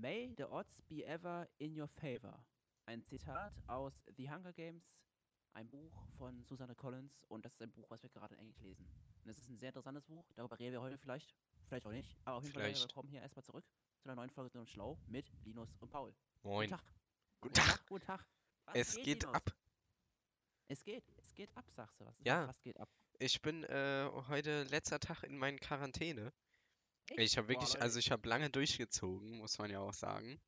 May the odds be ever in your favor. Ein Zitat aus The Hunger Games, ein Buch von Susanne Collins und das ist ein Buch, was wir gerade in Englisch lesen. Und es ist ein sehr interessantes Buch, darüber reden wir heute vielleicht, vielleicht auch nicht, aber auf jeden Fall Vielleicht. wir kommen hier erstmal zurück zu einer neuen Folge und Schlau mit Linus und Paul. Moin. Guten Tag. Guten Tag. Guten Tag. Was Es geht Linus? ab. Es geht, es geht ab, sagst du. Was, Ja. was geht ab? Ich bin äh, heute letzter Tag in meinen Quarantäne. Echt? Ich habe Boah, wirklich, Leute. also ich habe lange durchgezogen, muss man ja auch sagen.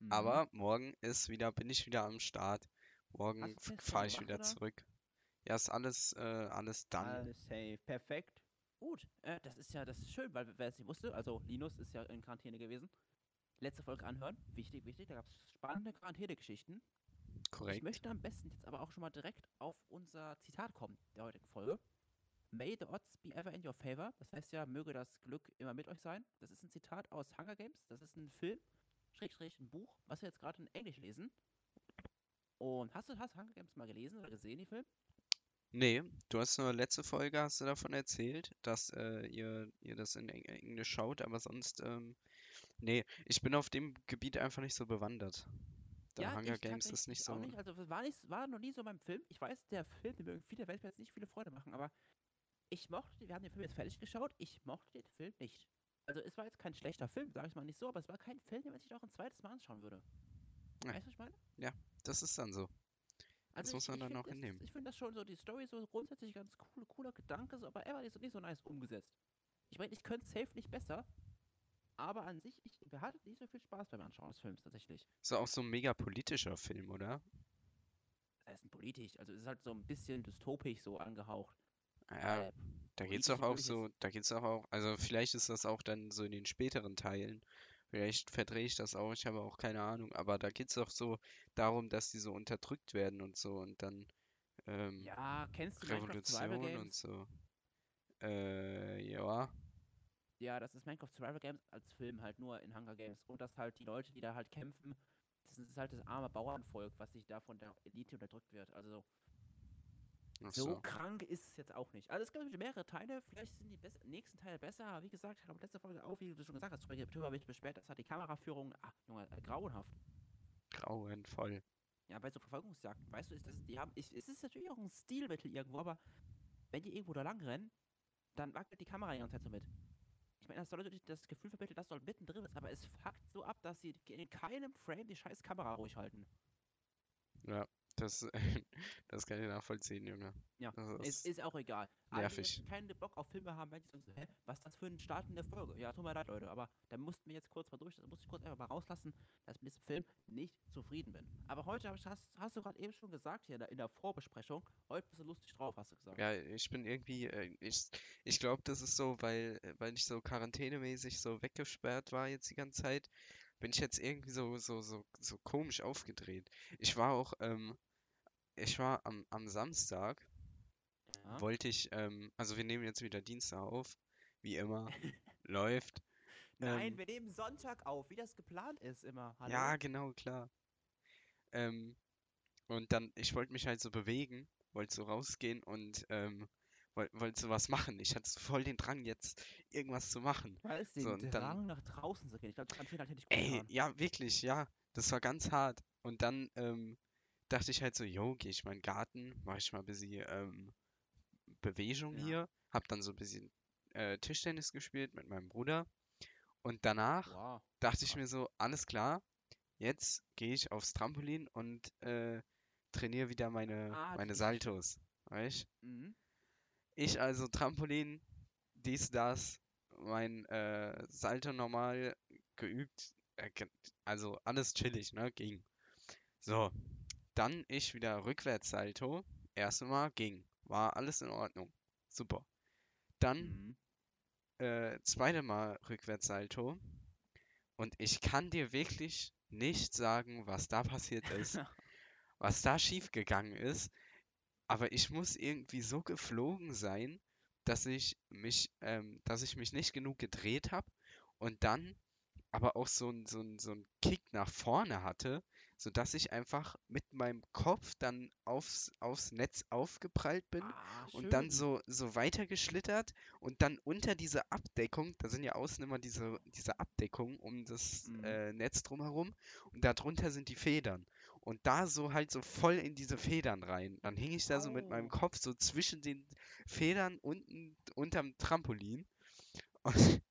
Mhm. Aber morgen ist wieder, bin ich wieder am Start. Morgen fahre ich wieder oder? zurück. Ja, ist alles, äh, alles dann. Alles safe, perfekt. Gut, äh, das ist ja, das ist schön, weil wer es nicht wusste, also Linus ist ja in Quarantäne gewesen. Letzte Folge anhören, wichtig, wichtig, da gab es spannende Quarantänegeschichten. Ich Korrekt. möchte am besten jetzt aber auch schon mal direkt auf unser Zitat kommen der heutigen Folge. May the odds be ever in your favor. Das heißt ja, möge das Glück immer mit euch sein. Das ist ein Zitat aus Hunger Games. Das ist ein Film, Schrägstrich ein Buch, was wir jetzt gerade in Englisch lesen. Und hast du hast Hunger Games mal gelesen oder gesehen, die Film? Nee, du hast nur letzte Folge hast du davon erzählt, dass äh, ihr, ihr das in Eng Englisch schaut, aber sonst, ähm, nee, ich bin auf dem Gebiet einfach nicht so bewandert. Der Hunger ich Games ist nicht auch so. Nicht. Also es war, nicht, war noch nie so mein Film. Ich weiß, der Film, den mögen viele, wird mir jetzt nicht viele Freude machen, aber ich mochte, wir haben den Film jetzt fertig geschaut, ich mochte den Film nicht. Also es war jetzt kein schlechter Film, sage ich mal nicht so, aber es war kein Film, den man sich auch ein zweites Mal anschauen würde. Ja. Weißt du, was ich meine? Das ist dann so. Das Also muss ich, man ich dann auch das- hinnehmen. Ich finde das schon so, die Story so grundsätzlich ganz cool, cooler Gedanke, so, aber er war nicht so, nicht so nice umgesetzt. Ich meine, ich könnte safe nicht besser, aber an sich, ich, wir hatten nicht so viel Spaß beim Anschauen des Films tatsächlich. Ist auch so ein mega politischer Film, oder? Das heißt, politisch, also es ist halt so ein bisschen dystopisch so angehaucht. Ja, da geht's politisch doch auch so, da geht's doch auch, also vielleicht ist das auch dann so in den späteren Teilen. Vielleicht verdrehe ich das auch, ich habe auch keine Ahnung, aber da geht's doch so darum, dass die so unterdrückt werden und so und dann ähm, Ja, kennst du Revolution und so. Äh, ja. Ja, das ist Minecraft Survival Games als Film halt nur in Hunger Games. Und dass halt die Leute, die da halt kämpfen, das ist halt das arme Bauernvolk, was sich da von der Elite unterdrückt wird. Also so so. krank ist es jetzt auch nicht. Also es gibt mehrere Teile, vielleicht sind die nächsten Teile besser, aber wie gesagt, ich habe letzte Folge auch, wie du schon gesagt hast, darüber habe ich beschwert, das hat die Kameraführung, ah, Junge, äh, grauenhaft. Grauenvoll. Ja, bei so Verfolgungsjagden, weißt du, ist das, die haben, ich, es ist natürlich auch ein Stilmittel irgendwo, aber wenn die irgendwo da lang rennen, dann wackelt die Kamera die ganze Zeit so mit. Ich meine, das soll natürlich das Gefühl vermitteln, dass dort mittendrin ist, aber es fuckt so ab, dass sie in keinem Frame die scheiß Kamera ruhig halten. Ja, das, das kann ich nachvollziehen, Junge. Ja, ist ist auch egal. Alle, die nervig. keinen Bock auf Filme haben, die sagen so, hä, was ist das für ein Start in der Folge? Ja, tut mir leid, Leute, aber da mussten wir jetzt kurz mal durch, da muss ich kurz einfach mal rauslassen, dass ich mit diesem Film nicht zufrieden bin. Aber heute ich, hast, hast du gerade eben schon gesagt hier in der, in der Vorbesprechung, heute bist du lustig drauf, hast du gesagt. Ja, ich bin irgendwie, äh, ich, ich glaube, das ist so, weil, äh, weil ich so quarantänemäßig so weggesperrt war jetzt die ganze Zeit, bin ich jetzt irgendwie so, so, so, so komisch aufgedreht. Ich war auch, ähm, ich war am, am Samstag, Ja. wollte ich, ähm, also wir nehmen jetzt wieder Dienstag auf, wie immer, läuft. Nein, Ähm, wir nehmen Sonntag auf, wie das geplant ist immer. Hallo? Ja, genau, klar. Ähm, und dann, ich wollte mich halt so bewegen, wollte so rausgehen und ähm, wollte wollt so was machen. Ich hatte so voll den Drang, jetzt irgendwas zu machen. Es den So, dann- Drang nach draußen zu gehen. Ich glaube, halt hätte ich gut Ey, getan. ja, wirklich, ja. Das war ganz hart. Und dann ähm, dachte ich halt so, yo, gehe ich mal in den Garten, mache ich mal ein bisschen ähm, Bewegung Ja. hier. Hab dann so ein bisschen äh, Tischtennis gespielt mit meinem Bruder. Und danach Wow. dachte ich mir so, alles klar, jetzt gehe ich aufs Trampolin und äh, trainiere wieder meine, Ah, meine Saltos. Weißt? Mhm. Ich also Trampolin, dies, das, mein äh, Salto normal geübt, äh, also alles chillig, ne? Ging. So, dann ich wieder Rückwärtssalto. Erste Mal ging. War alles in Ordnung. Super. Dann Mhm. äh, zweite Mal Rückwärtssalto. Und ich kann dir wirklich nicht sagen, was da passiert ist, was da schiefgegangen ist. Aber ich muss irgendwie so geflogen sein, dass ich mich, ähm, dass ich mich nicht genug gedreht habe und dann aber auch so ein, so ein, so ein Kick nach vorne hatte, sodass ich einfach mit meinem Kopf dann aufs, aufs Netz aufgeprallt bin Ah, und dann so, so weitergeschlittert und dann unter diese Abdeckung, da sind ja außen immer diese, diese Abdeckung um das Mhm. äh, Netz drumherum und darunter sind die Federn. Und da so halt so voll in diese Federn rein. Dann hing ich da so mit meinem Au. Kopf so zwischen den Federn unten unterm Trampolin. Und,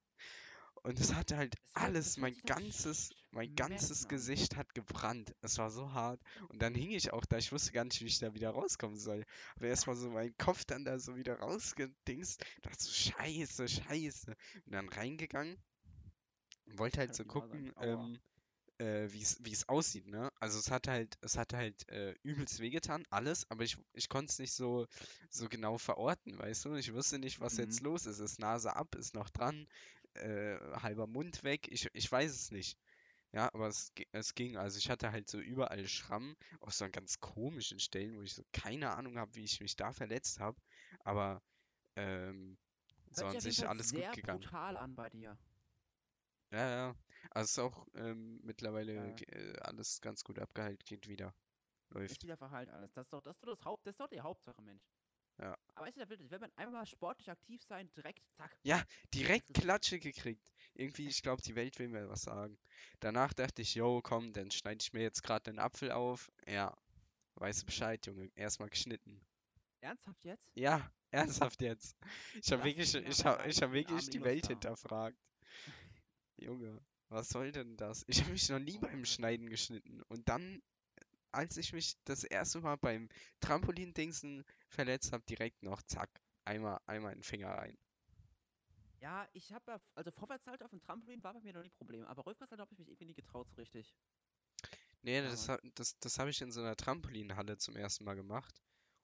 und es hatte halt Das alles, mein ganzes, mein ganzes schmerzen an. Gesicht hat gebrannt. Es war so hart. Und dann hing ich auch da, ich wusste gar nicht, wie ich da wieder rauskommen soll. Aber erstmal so meinen Kopf dann da so wieder rausgedingst. Dachte so, scheiße, scheiße. Und dann reingegangen und wollte halt so ich gucken, ähm, äh, wie es wie es aussieht, ne? Also es hat halt, es hat halt äh, übelst wehgetan, alles, aber ich, ich konnte es nicht so, so genau verorten, weißt du? Ich wusste nicht, was jetzt Mhm. los ist. Ist Nase ab, ist noch dran, äh, halber Mund weg, ich, ich weiß es nicht. Ja, aber es, es ging. Also ich hatte halt so überall Schrammen, auf so an ganz komischen Stellen, wo ich so keine Ahnung habe, wie ich mich da verletzt habe. Aber ähm, so an sich alles gut gegangen. brutal an bei dir. Ja, ja. Also es ist auch ähm, mittlerweile Ja. äh, alles ganz gut abgeheilt, geht wieder. Ist Läuft. wieder verheilt alles. Das ist doch das, ist doch das Haupt, das ist doch die Hauptsache, Mensch. Ja. Aber ist ja wild, wenn man einmal sportlich aktiv sein, direkt, zack. Ja, direkt Klatsche gekriegt. Irgendwie, ich glaube, die Welt will mir was sagen. Danach dachte ich, yo, komm, dann schneide ich mir jetzt gerade den Apfel auf. Ja, weißt du Bescheid, Junge. Erstmal geschnitten. Ernsthaft jetzt? Ja, ernsthaft jetzt. Ich habe wirklich, ich habe, ich den wirklich die Welt hinterfragt. Junge, was soll denn das? Ich habe mich noch nie beim. Schneiden geschnitten. Und dann, als ich mich das erste Mal beim Trampolin-Dingsen verletzt habe, direkt noch, zack, einmal, einmal in den Finger rein. Ja, ich habe ja, also Vorwärtsseite auf dem Trampolin war bei mir noch nie Problem, aber Rückwärtsseite habe ich mich irgendwie nie getraut so richtig. Nee, das, das, das habe ich in so einer Trampolinhalle zum ersten Mal gemacht.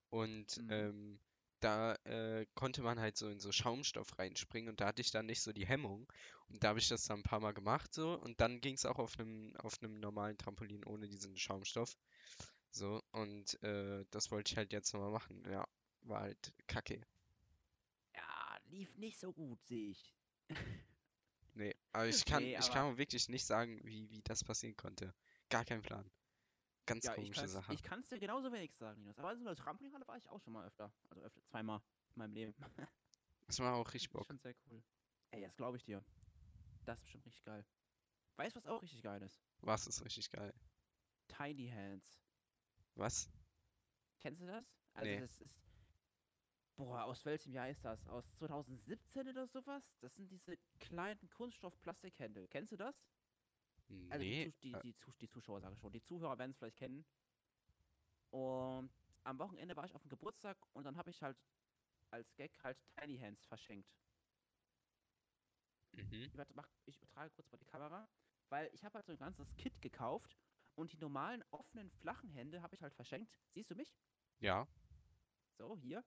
Und Mhm. ähm, da äh, konnte man halt so in so Schaumstoff reinspringen und da hatte ich dann nicht so die Hemmung. Und da habe ich das dann ein paar Mal gemacht so und dann ging es auch auf einem auf einem normalen Trampolin ohne diesen Schaumstoff. So, und äh, das wollte ich halt jetzt nochmal machen. Ja, war halt kacke. Ja, lief nicht so gut, sehe ich. Nee, aber ich kann, Nee, ich kann wirklich nicht sagen, wie, wie das passieren konnte. Gar kein Plan. Ganz Ja, ich komische kann's, Sache. ich kann es dir genauso wenig sagen, Linus. Aber in so einer Trampolinhalle war ich auch schon mal öfter. Also öfter, zweimal in meinem Leben. Das war auch richtig Das ist Bock. schon sehr cool. Ey, das glaube ich dir. Das ist bestimmt richtig geil. Weißt du, was auch richtig geil ist? Was ist richtig geil. Tiny Hands. Was? Kennst du das? Also Nee. das ist. Boah, aus welchem Jahr ist das? Aus 2017 oder sowas? Das sind diese kleinen Kunststoff-Plastikhände. Kennst du das? Also Nee. die, Zus- die, äh, die, die Zuschauer sage ich schon. Die Zuhörer werden es vielleicht kennen. Und am Wochenende war ich auf dem Geburtstag und dann habe ich halt als Gag halt Tiny Hands verschenkt. mhm. Ich übertrage kurz mal die Kamera, weil ich habe halt so ein ganzes Kit gekauft und die normalen offenen flachen Hände habe ich halt verschenkt. Siehst du mich? Ja. So, hier.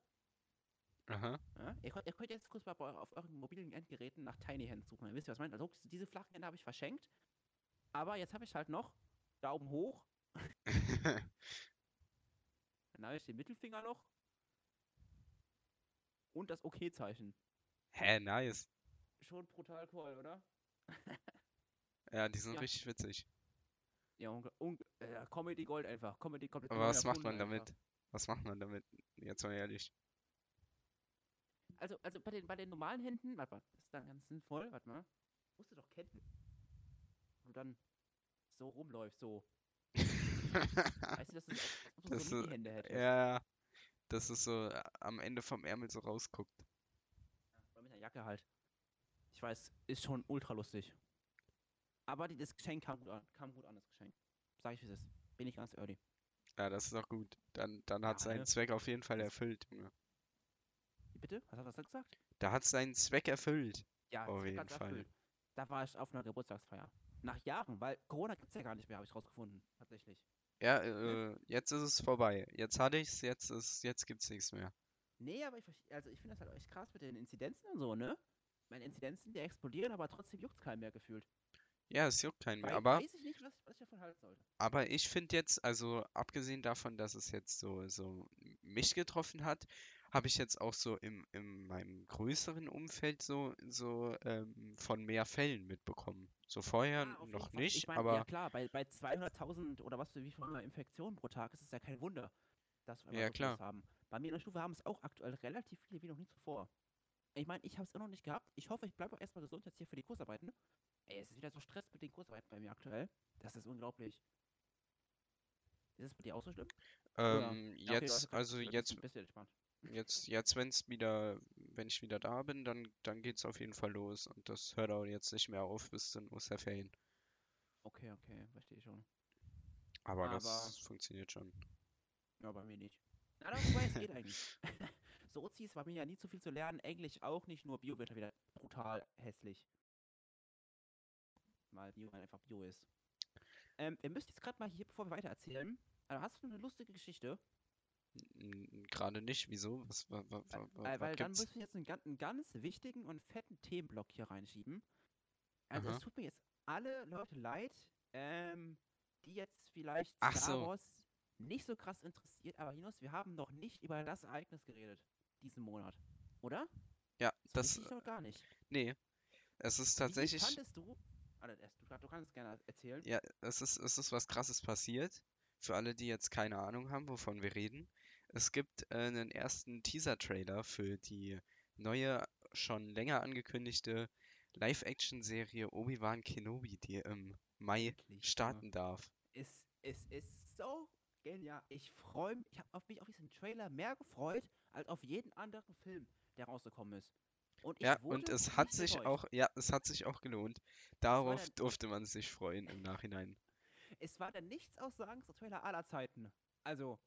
Aha. Ja, ihr, könnt, ihr könnt jetzt kurz mal auf euren mobilen Endgeräten nach Tiny Hands suchen. Dann wisst ihr, was ich meine. Also diese flachen Hände habe ich verschenkt. Aber jetzt habe ich halt noch Daumen hoch. Dann habe ich den Mittelfinger noch. Und das OK-Zeichen. Hä, nice. Schon brutal cool, oder? Ja, die sind Ja. richtig witzig. Ja, unge- unge- äh, Comedy Gold einfach. Comedy komplett Aber was macht man erfunden einfach. damit? Was macht man damit? Jetzt mal ehrlich. Also, also bei den, bei den normalen Händen, warte mal, das ist dann ganz sinnvoll, warte mal. Musst du doch kennen. Und dann so rumläuft, so. Weißt du, das ist, als ob du Das so Mini-Hände hättest. ja, dass es so äh, am Ende vom Ärmel so rausguckt. Oder mit einer Jacke halt. Ich weiß, ist schon ultra lustig. Aber das Geschenk kam gut an, kam gut an, das Geschenk. Sag ich, wie es ist. Bin ich ganz early. Ja, das ist doch gut. Dann, dann hat Ja, seinen ne? Zweck auf jeden Fall erfüllt, Junge. Wie bitte? Was hat das gesagt? Da hat seinen Zweck erfüllt. Ja, Auf Zweck jeden Fall. erfüllt. Da war ich auf einer Geburtstagsfeier. Nach Jahren, weil Corona gibt's ja gar nicht mehr, habe ich rausgefunden. Tatsächlich. Ja, äh, jetzt ist es vorbei. Jetzt hatte ich's, jetzt ist, jetzt gibt's nichts mehr. Nee, aber ich, also ich finde das halt echt krass mit den Inzidenzen und so, ne? Meine Inzidenzen, die explodieren, aber trotzdem juckt's keinen mehr gefühlt. Ja, es juckt keinen mehr. Aber, Weiß ich nicht, was, was ich davon halten sollte. aber ich finde jetzt, also abgesehen davon, dass es jetzt so, so mich getroffen hat, habe ich jetzt auch so im, in meinem größeren Umfeld so, so ähm, von mehr Fällen mitbekommen. So vorher Ja, auf jeden noch Fall. Ich nicht, meine, ja aber klar, bei, bei 200.000 oder was für wie viel immer Infektionen pro Tag ist es ja kein Wunder, dass wir ja so klar. haben. Bei mir in der Stufe haben es auch aktuell relativ viele wie noch nie zuvor. Ich meine, ich habe es immer noch nicht gehabt. Ich hoffe, ich bleibe auch erstmal gesund jetzt hier für die Kursarbeiten. Ey, es ist wieder so Stress mit den Kursarbeiten bei mir aktuell. Das ist unglaublich. Ist es bei dir auch so schlimm? Ähm, Ja, okay, jetzt, gesagt, also jetzt, jetzt, jetzt, wenn es wieder, wenn ich wieder da bin, dann, dann geht's auf jeden Fall los. Und das hört auch jetzt nicht mehr auf bis zu den Osterferien. Okay, okay, verstehe ich schon. Aber Aber das funktioniert schon. ja, bei mir nicht. Na, doch, wobei, es geht eigentlich. Sozis war mir ja nie zu viel zu lernen. Englisch auch nicht, nur Bio wird ja wieder brutal hässlich. Weil Bio einfach Bio ist. Ähm, wir müssen jetzt gerade mal hier, bevor wir weiter erzählen, äh, hast du eine lustige Geschichte? Gerade nicht. Wieso? Was, wa, wa, Weil, wa, was weil dann müssen wir jetzt einen, einen ganz wichtigen und fetten Themenblock hier reinschieben. Also Aha. es tut mir jetzt alle Leute leid, ähm, die jetzt vielleicht Ach Star so. Wars nicht so krass interessiert, aber Linus, wir haben noch nicht über das Ereignis geredet, diesen Monat. Oder? Ja, So das, richtig noch gar nicht. nee. Es ist Wie tatsächlich, fandest du, erst- du, du kannst es gerne erzählen, ja, es ist, es ist was Krasses passiert. Für alle, die jetzt keine Ahnung haben, wovon wir reden. Es gibt äh, einen ersten Teaser-Trailer für die neue, schon länger angekündigte Live-Action-Serie Obi-Wan Kenobi, die im Mai starten darf. Es, es ist so genial. Ich freue mich, ich habe auf mich auf diesen Trailer mehr gefreut, als auf jeden anderen Film, der rausgekommen ist. Und Ja, und es hat sich enttäuscht. auch, ja, es hat sich auch gelohnt. Darauf durfte man sich freuen im Nachhinein. Es war der nichtsaussagendste Trailer aller Zeiten. Also,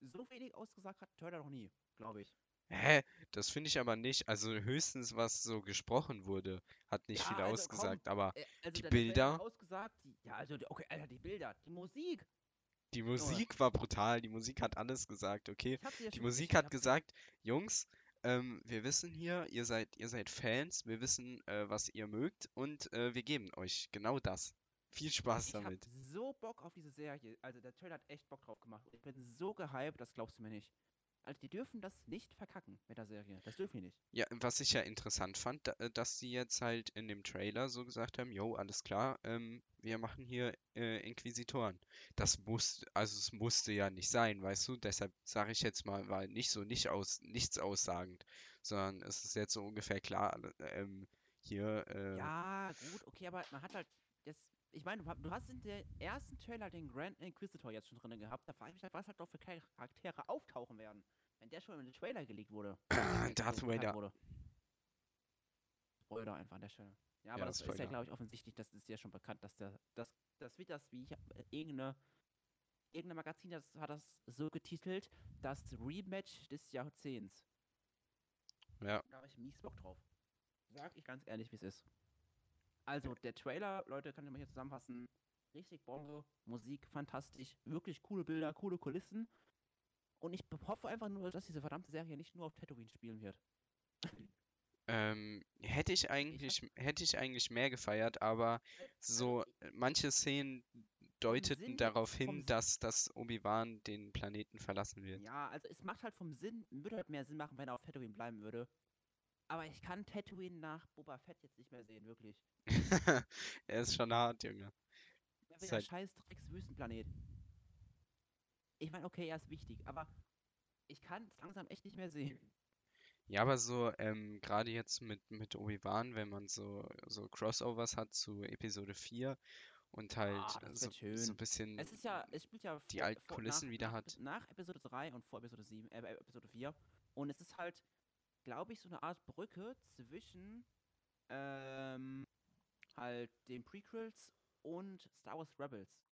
so wenig ausgesagt hat Trailer noch nie, glaube ich. Hä? Das finde ich aber nicht. Also höchstens, was so gesprochen wurde, hat nicht Ja, viel also komm, ausgesagt. Aber Äh, also Die Bilder? Ausgesagt, die, ja, also, okay, Alter, die Bilder, die Musik. die Musik war brutal. Die Musik hat alles gesagt, okay? Ja Die Musik hat gesagt, Jungs, ähm, wir wissen hier, ihr seid, ihr seid Fans, wir wissen, äh, was ihr mögt und äh, wir geben euch genau das. Viel Spaß Ich hab damit. so Bock auf diese Serie. Also der Trailer hat echt Bock drauf gemacht. Ich bin so gehypt, das glaubst du mir nicht. Also die dürfen das nicht verkacken mit der Serie. Das dürfen die nicht. Ja, was ich ja interessant fand, äh, dass sie jetzt halt in dem Trailer so gesagt haben, jo, alles klar, ähm, wir machen hier äh, Inquisitoren. Das muss, also es musste ja nicht sein, weißt du? Deshalb sage ich jetzt mal, war nicht so nicht aus, nichts aussagend, sondern es ist jetzt so ungefähr klar, ähm, hier, äh, Ja, gut, okay, aber man hat halt. Ich meine, du, hast in der ersten Trailer den Grand Inquisitor jetzt schon drin gehabt. Da frage ich mich halt, was halt doch für Charaktere auftauchen werden. Wenn der schon in den Trailer gelegt wurde. Darth Vader. Wurde. Spoiler einfach an der Stelle. Ja, aber Ja, das ist ja, glaube ich, offensichtlich, das ist ja schon bekannt, dass der, das, das wird das, wie ich, äh, irgendeine, irgendein Magazin das, hat das so getitelt, das Rematch des Jahrzehnts. Ja. Da habe ich mies Bock drauf. Sag ich ganz ehrlich, wie es ist. Also, der Trailer, Leute, kann ich mal hier zusammenfassen. Richtig Bombe, Musik fantastisch, wirklich coole Bilder, coole Kulissen. Und ich hoffe einfach nur, dass diese verdammte Serie nicht nur auf Tatooine spielen wird. Ähm, hätte ich eigentlich, hätte ich eigentlich mehr gefeiert, aber so Also, äh, manche Szenen deuteten Sinn- darauf hin, dass, dass Obi-Wan den Planeten verlassen wird. Ja, also es macht halt vom Sinn, würde halt mehr Sinn machen, wenn er auf Tatooine bleiben würde. Aber ich kann Tatooine nach Boba Fett jetzt nicht mehr sehen, wirklich. Er ist schon hart, Junge. Wieder ein halt- scheiß Drecks-Wüstenplanet. Ich meine, okay, er ist wichtig, aber ich kann es langsam echt nicht mehr sehen. Ja, aber so, ähm, gerade jetzt mit, mit Obi-Wan, wenn man so, so Crossovers hat zu Episode 4 und halt Ah, äh, wird so, so ein bisschen Es ist ja, es spielt ja die vor, alten vor, Kulissen nach, wieder hat. Nach Episode 3 und vor Episode 7, äh, äh, Episode 4. Und es ist halt, glaube ich, so eine Art Brücke zwischen ähm, halt den Prequels und Star Wars Rebels.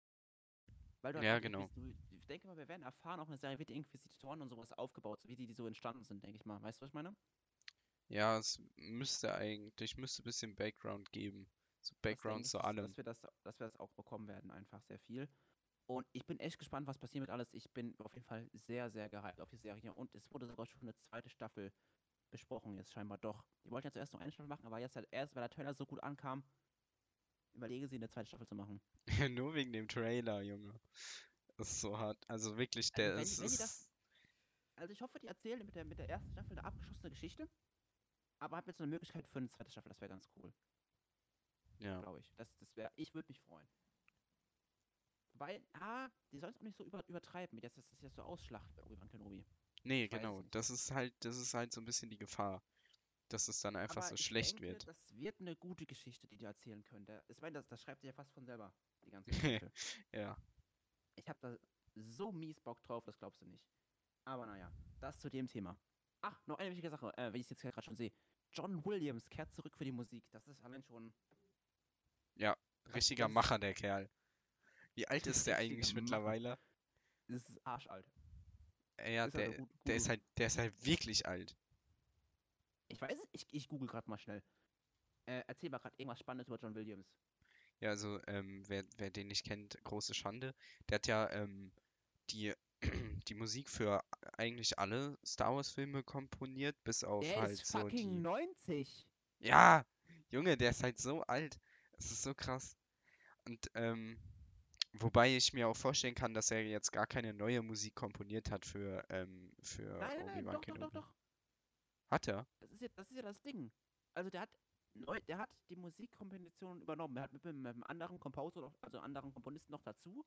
Weil du halt Ja, die genau. Du- Ich denke mal, wir werden erfahren, auch eine Serie wird die Inquisitoren und sowas aufgebaut, wie die, die so entstanden sind, denke ich mal. Weißt du, was ich meine? Ja, es müsste eigentlich, müsste ein bisschen Background geben. So Background zu allem. dass, wir das, dass wir das auch bekommen werden, einfach sehr viel. Und ich bin echt gespannt, was passiert mit alles. Ich bin auf jeden Fall sehr, sehr gehypt auf die Serie. Und es wurde sogar schon eine zweite Staffel besprochen, jetzt scheinbar doch. Die wollten ja zuerst nur eine Staffel machen, aber jetzt halt erst, weil der Trailer so gut ankam, überlege sie, eine zweite Staffel zu machen. Nur wegen dem Trailer, Junge. Das ist so hart. Also wirklich, Also der wenn, ist, wenn ist das. Also ich hoffe, die erzählen mit der, mit der ersten Staffel eine abgeschlossene Geschichte. Aber habe jetzt eine Möglichkeit für eine zweite Staffel, das wäre ganz cool, Ja. glaube ich. Das, das wäre, ich würde mich freuen. Weil, ah, die sollen es auch nicht so über, übertreiben, jetzt, dass das jetzt so ausschlachten bei Obi-Wan Kenobi. Nee, Ich genau. Das ist halt, das ist halt so ein bisschen die Gefahr, dass es dann einfach Aber so schlecht denke, wird. Das wird eine gute Geschichte, die die erzählen. Der, ich meine, das, das schreibt sich ja fast von selber, die ganze Geschichte. Ja. ich habe da so mies Bock drauf, das glaubst du nicht. Aber naja, das zu dem Thema. Ach, noch eine wichtige Sache, äh, wenn ich es jetzt gerade schon sehe. John Williams kehrt zurück für die Musik. Das ist allein schon. Richtiger das- Macher, der Kerl. Wie alt ist der Richtiger eigentlich mittlerweile? Das ist arschalt. Äh, Ja, Ist halt der, gut- der ist halt, der ist halt wirklich alt. Ich weiß es, ich, ich google gerade mal schnell. Äh, erzähl mal gerade irgendwas Spannendes über John Williams. Ja, also, ähm, wer, wer den nicht kennt, große Schande. Der hat ja ähm, die, die Musik für eigentlich alle Star Wars-Filme komponiert, bis auf Der halt ist so fucking die. 90. Ja, Junge, der ist halt so alt. Es ist so krass. Und ähm, wobei ich mir auch vorstellen kann, dass er jetzt gar keine neue Musik komponiert hat für, ähm, für Nein, nein, Obi-Wan doch, doch, Kenobi. doch, doch. Hat er? Das ist ja das, ist ja das Ding. Also der hat neu, der hat die Musikkombination übernommen. Er hat mit, einem- mit einem anderen Composer, noch, also anderen Komponisten noch dazu.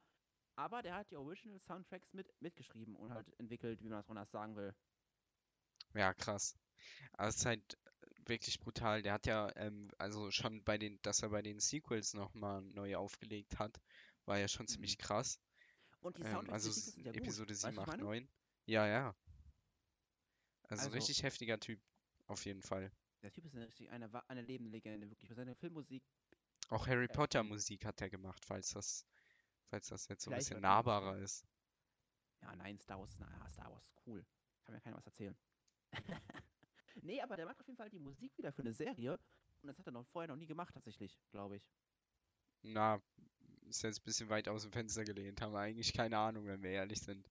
Aber der hat die Original Soundtracks mit, mitgeschrieben und halt entwickelt, wie man das anders sagen will. Ja, krass. Aber es ist halt wirklich brutal. Der hat ja, ähm, also schon bei den, dass er bei den Sequels nochmal neu aufgelegt hat, war ja schon ziemlich krass. Und die Ähm, Soundtracks also sind ja. Episode Weißt 7, du, was 8, ich meine? 9. Ja, ja. Also Also- richtig heftiger Typ, auf jeden Fall. Der Typ ist eine, richtig eine, eine lebende Legende, wirklich. Für seine Filmmusik. Auch Harry Heftig. Potter Musik hat er gemacht, falls das, falls das jetzt so ein bisschen nahbarer ist. Ja, nein, Star Wars ist, na, ja, Star Wars ist cool. Kann mir keiner was erzählen. nee, aber der macht auf jeden Fall die Musik wieder für eine Serie. Und das hat er noch vorher noch nie gemacht, tatsächlich, glaube ich. Na, ist jetzt ein bisschen weit aus dem Fenster gelehnt, haben wir eigentlich keine Ahnung, wenn wir ehrlich sind.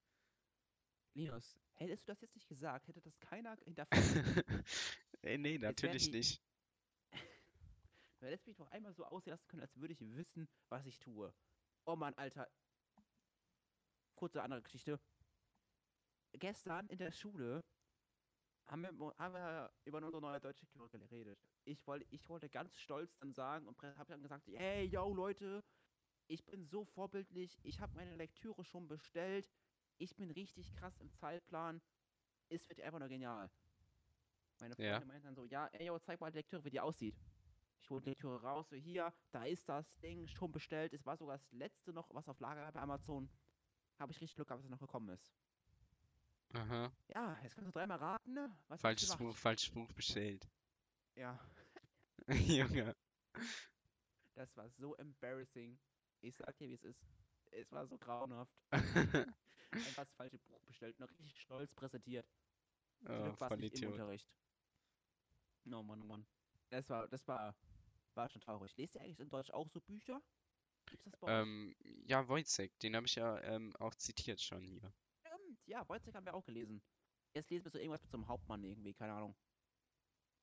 Linus, hättest du das jetzt nicht gesagt, hätte das keiner hinterfragt. Nee, natürlich die- nicht. Du hättest mich doch einmal so aussehen lassen können, als würde ich wissen, was ich tue. Oh Mann, Alter. Kurze andere Geschichte. Gestern in der Schule haben wir, haben wir über unsere neue deutsche Lektüre geredet. Ich wollte, ich wollte ganz stolz dann sagen und habe dann gesagt, hey, yo, Leute, ich bin so vorbildlich, ich habe meine Lektüre schon bestellt, ich bin richtig krass im Zeitplan, es wird einfach nur genial. Meine Ja. Freunde meinten dann so, ja, ey, yo, zeig mal die Lektüre, wie die aussieht. Ich hole die Lektüre raus, so hier, da ist das Ding schon bestellt. Es war sogar das letzte noch, was auf Lager bei Amazon. Habe ich richtig Glück gehabt, dass es noch gekommen ist. Aha. Ja, jetzt kannst du dreimal raten, ne? Was Falsches? Buch, falsches Buch bestellt. Ja, Junge. das war so embarrassing. Ich sag dir, wie es ist. Es war so grauenhaft. Einfach das falsche Buch bestellt, noch richtig stolz präsentiert. Oh, war nicht im. Unterricht. Oh Mann, oh Mann. Das war, das war, war schon traurig. Lest ihr eigentlich in Deutsch auch so Bücher? Gibt's das bei euch? Ähm, ja, Wojciech, den habe ich ja ähm, auch zitiert schon hier. Stimmt, ja, Wojciech haben wir auch gelesen. Jetzt lesen wir so irgendwas mit so einem Hauptmann irgendwie, keine Ahnung.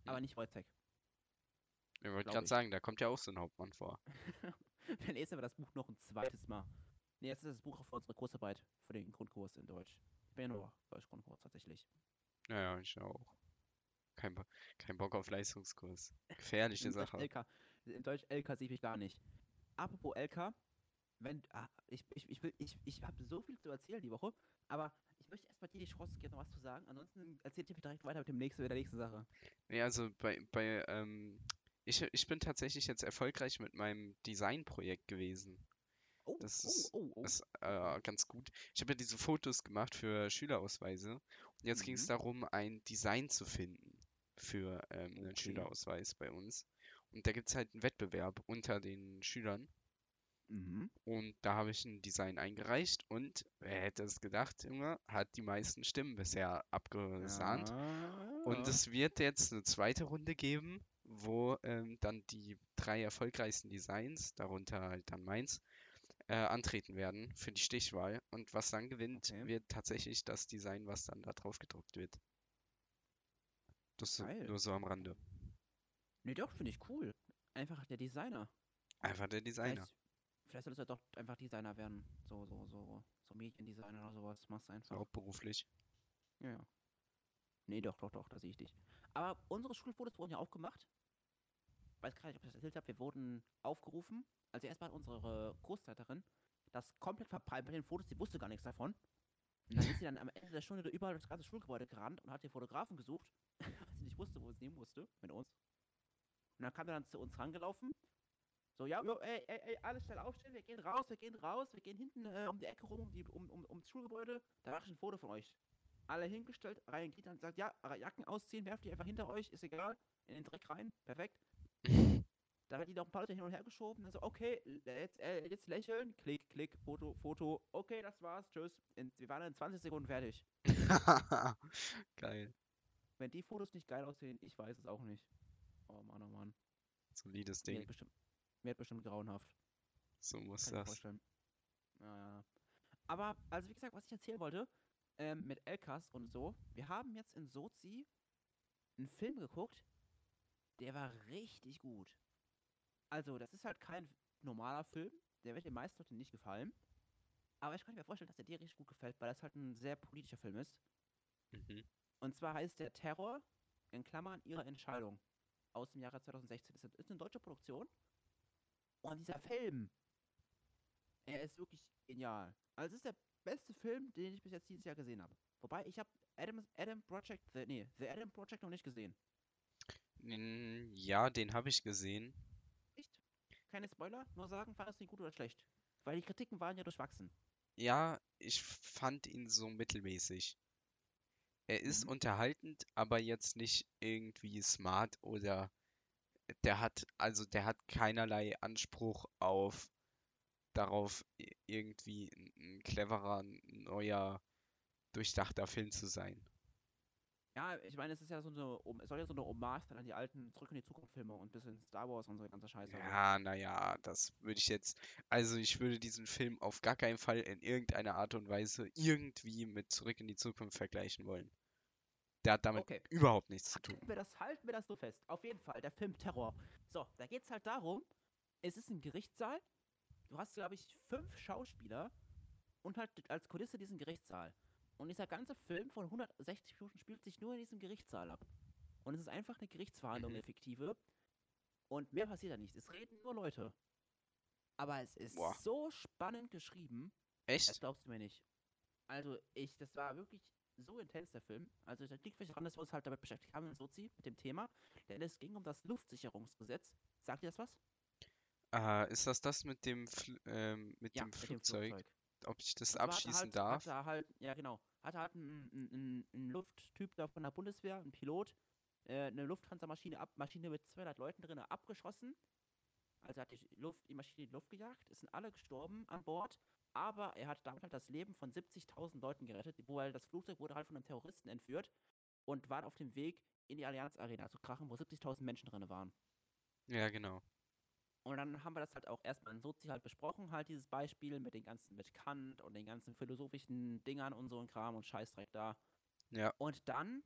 Aber Hm. nicht Wojciech. Ich wollte gerade sagen, da kommt ja auch so ein Hauptmann vor. Dann lesen wir das Buch noch ein zweites Mal. Ne, jetzt ist das Buch auch für unsere Kursarbeit, für den Grundkurs in Deutsch. Ich bin ja nur Deutsch-Grundkurs tatsächlich. Naja, ich auch. Kein, Bo kein Bock auf Leistungskurs. Gefährliche Deutsch Sache. LK, im Deutsch LK sehe ich mich gar nicht. Apropos LK, wenn, ah, ich, ich, ich, will, ich, ich habe so viel zu erzählen die Woche, aber ich möchte erstmal dir die Chance geben, noch was zu sagen. Ansonsten erzählt ihr direkt weiter mit, dem nächsten, mit der nächsten Sache. Nee, also bei, bei ähm, ich, ich bin tatsächlich jetzt erfolgreich mit meinem Designprojekt gewesen. Oh, Das oh, ist- oh, oh. Ist äh, ganz gut. Ich habe ja diese Fotos gemacht für Schülerausweise. Und jetzt ging es Mhm. darum, ein Design zu finden für ähm, einen Okay. Schülerausweis bei uns. Und da gibt es halt einen Wettbewerb unter den Schülern. Mhm. Und da habe ich ein Design eingereicht und wer hätte es gedacht, Junge, hat die meisten Stimmen bisher abgesahnt. Und Ja. es wird jetzt eine zweite Runde geben, wo ähm, dann die drei erfolgreichsten Designs, darunter halt dann meins, äh, antreten werden für die Stichwahl. Und was dann gewinnt, Okay. wird tatsächlich das Design, was dann da drauf gedruckt wird. Das Geil. nur so am Rande. Nee, doch, finde ich cool. Einfach der Designer. Einfach der Designer. Vielleicht, vielleicht solltest du doch einfach Designer werden. So, so, so. So Mediendesigner oder sowas. Machst du einfach. Hauptberuflich. Ja, ja. Nee, doch, doch, doch, da sehe ich dich. Aber unsere Schulfotos wurden ja auch gemacht. Weiß gar nicht, ob ich das erzählt habe. Wir wurden aufgerufen. Also erstmal hat unsere Großleiterin das komplett verpeilt mit den Fotos. Die wusste gar nichts davon. Und dann ist sie dann am Ende der Stunde überall das ganze Schulgebäude gerannt und hat den Fotografen gesucht, weil sie nicht wusste, wo sie nehmen musste mit uns. Und dann kam er dann zu uns rangelaufen. So, ja, jo, ey, ey, ey, alles schnell aufstehen, wir gehen raus, wir gehen raus, wir gehen hinten äh, um die Ecke rum, um, die, um, um, ums Schulgebäude. Da mache ich ein Foto von euch. Alle hingestellt, rein geht dann sagt, ja, Jacken ausziehen, werft die einfach hinter euch, ist egal, in den Dreck rein, perfekt. Da wird die noch ein paar Leute hin und her geschoben. Also, okay, jetzt, äh, jetzt lächeln. Klick, klick, Foto, Foto. Okay, das war's. Tschüss. In, wir waren in 20 Sekunden fertig. Geil. Wenn die Fotos nicht geil aussehen, ich weiß es auch nicht. Oh Mann, oh Mann. Solides Mir Ding. hat bestimmt, mir hat bestimmt grauenhaft. So muss Kann mir das. vorstellen. Ja, ja. ja. Aber, also wie gesagt, was ich erzählen wollte, ähm, mit Elkas und so, wir haben jetzt in Sozi einen Film geguckt, der war richtig gut. Also, das ist halt kein normaler Film, der wird den meisten Leuten nicht gefallen. Aber ich kann mir vorstellen, dass der dir richtig gut gefällt, weil das halt ein sehr politischer Film ist. Mhm. Und zwar heißt der Terror, in Klammern, ihre Entscheidung. Aus dem Jahre 2016. Das ist eine deutsche Produktion. Und dieser Film, er ist wirklich genial. Also es ist der beste Film, den ich bis jetzt dieses Jahr gesehen habe. Wobei, ich habe Adam, Adam Project, the, nee, The Adam Project noch nicht gesehen. Ja, den habe ich gesehen. Keine Spoiler, nur sagen, fandest du ihn gut oder schlecht? Weil die Kritiken waren ja durchwachsen. Ja, ich fand ihn so mittelmäßig. Er ist Mhm. unterhaltend, aber jetzt nicht irgendwie smart oder der hat, also der hat keinerlei Anspruch auf darauf, irgendwie ein cleverer, neuer, durchdachter Film zu sein. Ja, ich meine, es ist ja so eine, es soll ja so eine Hommage an die alten Zurück in die Zukunft Filme und bisschen Star Wars und so ganze Scheiße. Ja, naja, das würde ich jetzt, also ich würde diesen Film auf gar keinen Fall in irgendeiner Art und Weise irgendwie mit Zurück in die Zukunft vergleichen wollen. Der hat damit Okay. überhaupt nichts zu tun. Halten wir das, halten wir das so fest. Auf jeden Fall, der Film Terror. So, da geht es halt darum, es ist ein Gerichtssaal. Du hast, glaube ich, fünf Schauspieler und halt als Kulisse diesen Gerichtssaal. Und dieser ganze Film von 160 Minuten spielt sich nur in diesem Gerichtssaal ab. Und es ist einfach eine Gerichtsverhandlung, Mhm. eine fiktive. Und mehr passiert da nicht. Es reden nur Leute. Aber es ist Boah. so spannend geschrieben, das Echt? glaubst du mir nicht. Also, ich, das war wirklich so intens, der Film. Also, da liegt vielleicht daran, dass wir uns halt damit beschäftigt haben in Sozi, mit dem Thema. Denn es ging um das Luftsicherungsgesetz. Sagt ihr das was? Äh, ist das das mit dem, Fl ähm, mit Ja, dem mit dem Flugzeug? Ob ich das hatte abschießen halt, darf? Hatte halt, ja genau, hatte halt ein, ein, ein, ein Lufttyp da von der Bundeswehr, ein Pilot, äh, eine Lufthansa-Maschine ab, Maschine mit 200 Leuten drin abgeschossen. Also hat die Luft, die Maschine in die Luft gejagt, es sind alle gestorben an Bord, aber er hat damit halt das Leben von 70.000 Leuten gerettet, weil das Flugzeug wurde halt von einem Terroristen entführt und war auf dem Weg in die Allianz Arena zu krachen, wo 70.000 Menschen drin waren. Ja, genau. Und dann haben wir das halt auch erstmal in Sozi halt besprochen, halt dieses Beispiel mit den ganzen, mit Kant und den ganzen philosophischen Dingern und so ein Kram und Scheißdreck da. Ja. Und dann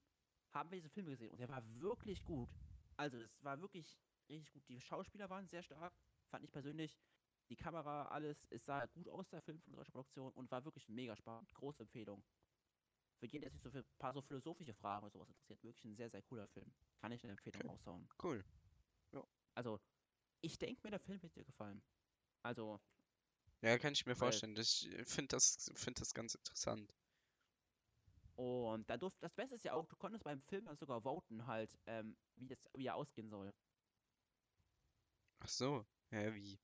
haben wir diesen Film gesehen und der war wirklich gut. Also es war wirklich richtig gut. Die Schauspieler waren sehr stark, fand ich persönlich. Die Kamera, alles, es sah gut aus, der Film von der deutschen Produktion und war wirklich mega spannend. Große Empfehlung. Für jeden, der sich so für ein paar so philosophische Fragen oder sowas interessiert, wirklich ein sehr, sehr cooler Film. Kann ich eine Empfehlung Okay. raushauen. Cool. Also, ich denke mir, der Film wird dir gefallen. Also, Ja, kann ich mir vorstellen. Ich finde das, find das ganz interessant. Und da durfte, das Beste ist ja auch, du konntest beim Film dann sogar voten halt, ähm, wie, das, wie er ausgehen soll. Ach so. Ja, wie?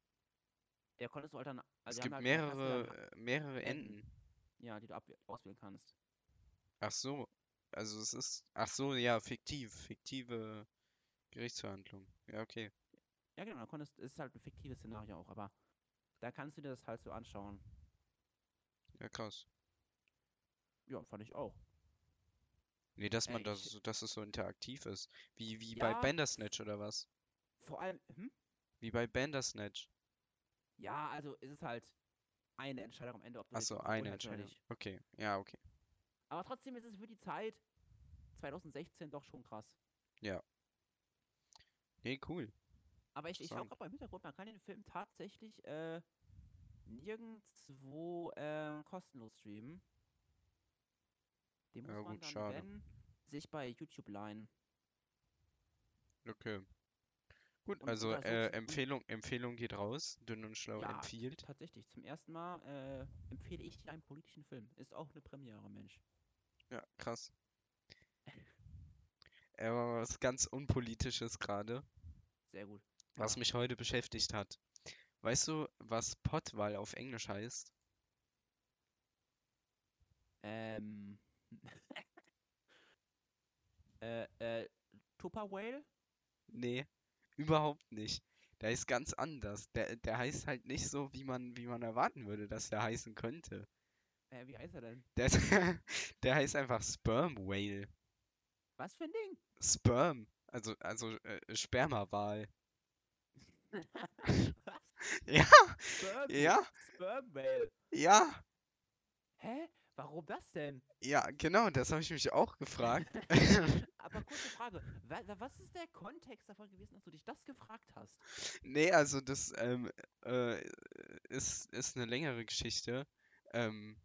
Der konntest du halt dann, Es also die gibt halt, mehrere, dann, äh, mehrere Enden. Enden. ja, die du ab, auswählen kannst. Ach so. Also es ist. Ach so, ja, fiktiv. Fiktive Gerichtsverhandlung. Ja, okay. Ja, genau, dann konntest, es ist halt ein fiktives Szenario auch, aber da kannst du dir das halt so anschauen. Ja, krass. Ja, fand ich auch. Nee, dass Äh, man das, ich- so- dass es so interaktiv ist. Wie, wie bei Ja. Bandersnatch oder was? Vor allem, hm? Wie bei Bandersnatch. Ja, also ist es halt eine Entscheidung am Ende, ob du Ach den so, Typen eine Entscheidung. nicht. Okay, ja, okay. Aber trotzdem ist es für die Zeit 2016 doch schon krass. Nee, cool. Aber ich, ich schau Interessant. gerade beim Hintergrund, man kann den Film tatsächlich äh, nirgendwo äh, kostenlos streamen. Den muss Ja, man gut, dann, schade. wenn, sich bei YouTube leihen. Okay. Gut, Und also äh, Empfehlung, Empfehlung geht raus. Dünn und schlau Ja, empfiehlt. Tatsächlich, zum ersten Mal äh, empfehle ich dir einen politischen Film. Ist auch eine Premiere, Mensch. Ja, krass. Aber was ganz Unpolitisches gerade, Sehr gut. Was mich heute beschäftigt hat. Weißt du, was Pottwal auf Englisch heißt? Ähm. äh, äh, Tupper Whale? Nee, überhaupt nicht. Der ist ganz anders. Der, der heißt halt nicht so, wie man, wie man erwarten würde, dass der heißen könnte. Äh, wie heißt er denn? Der, der heißt einfach Sperm Whale. Was für ein Ding? Sperm. Also, also äh, Spermawal. Was? Ja, Sperm ja, Sperm Whale. ja, Hä? Warum das denn? ja, genau, das habe ich mich auch gefragt. Aber kurze Frage. wa- wa- Was ist der Kontext davon gewesen, dass du dich das gefragt hast? Nee, also das ähm, äh, ist, ist eine längere Geschichte. Ähm,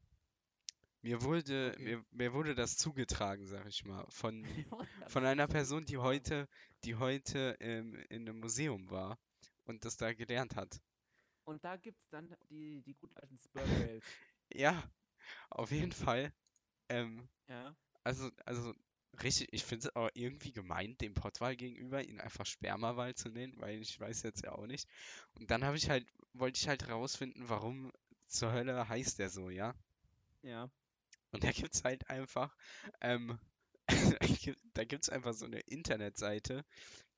mir wurde, Okay. mir, mir wurde das zugetragen, sag ich mal, von, von einer so Person, die heute, die heute ähm, in einem Museum war und das da gelernt hat. Und da gibt's dann die, die guten alten Whales. Ja, auf jeden Fall. Ähm, Ja. also, also richtig, ich finde es auch irgendwie gemein, dem Pottwal gegenüber, ihn einfach Spermawal zu nennen, weil ich weiß jetzt ja auch nicht. Und dann habe ich halt, wollte ich halt rausfinden, warum zur Hölle heißt der so, ja? Ja. Und da gibt's halt einfach, ähm, da gibt's einfach so eine Internetseite,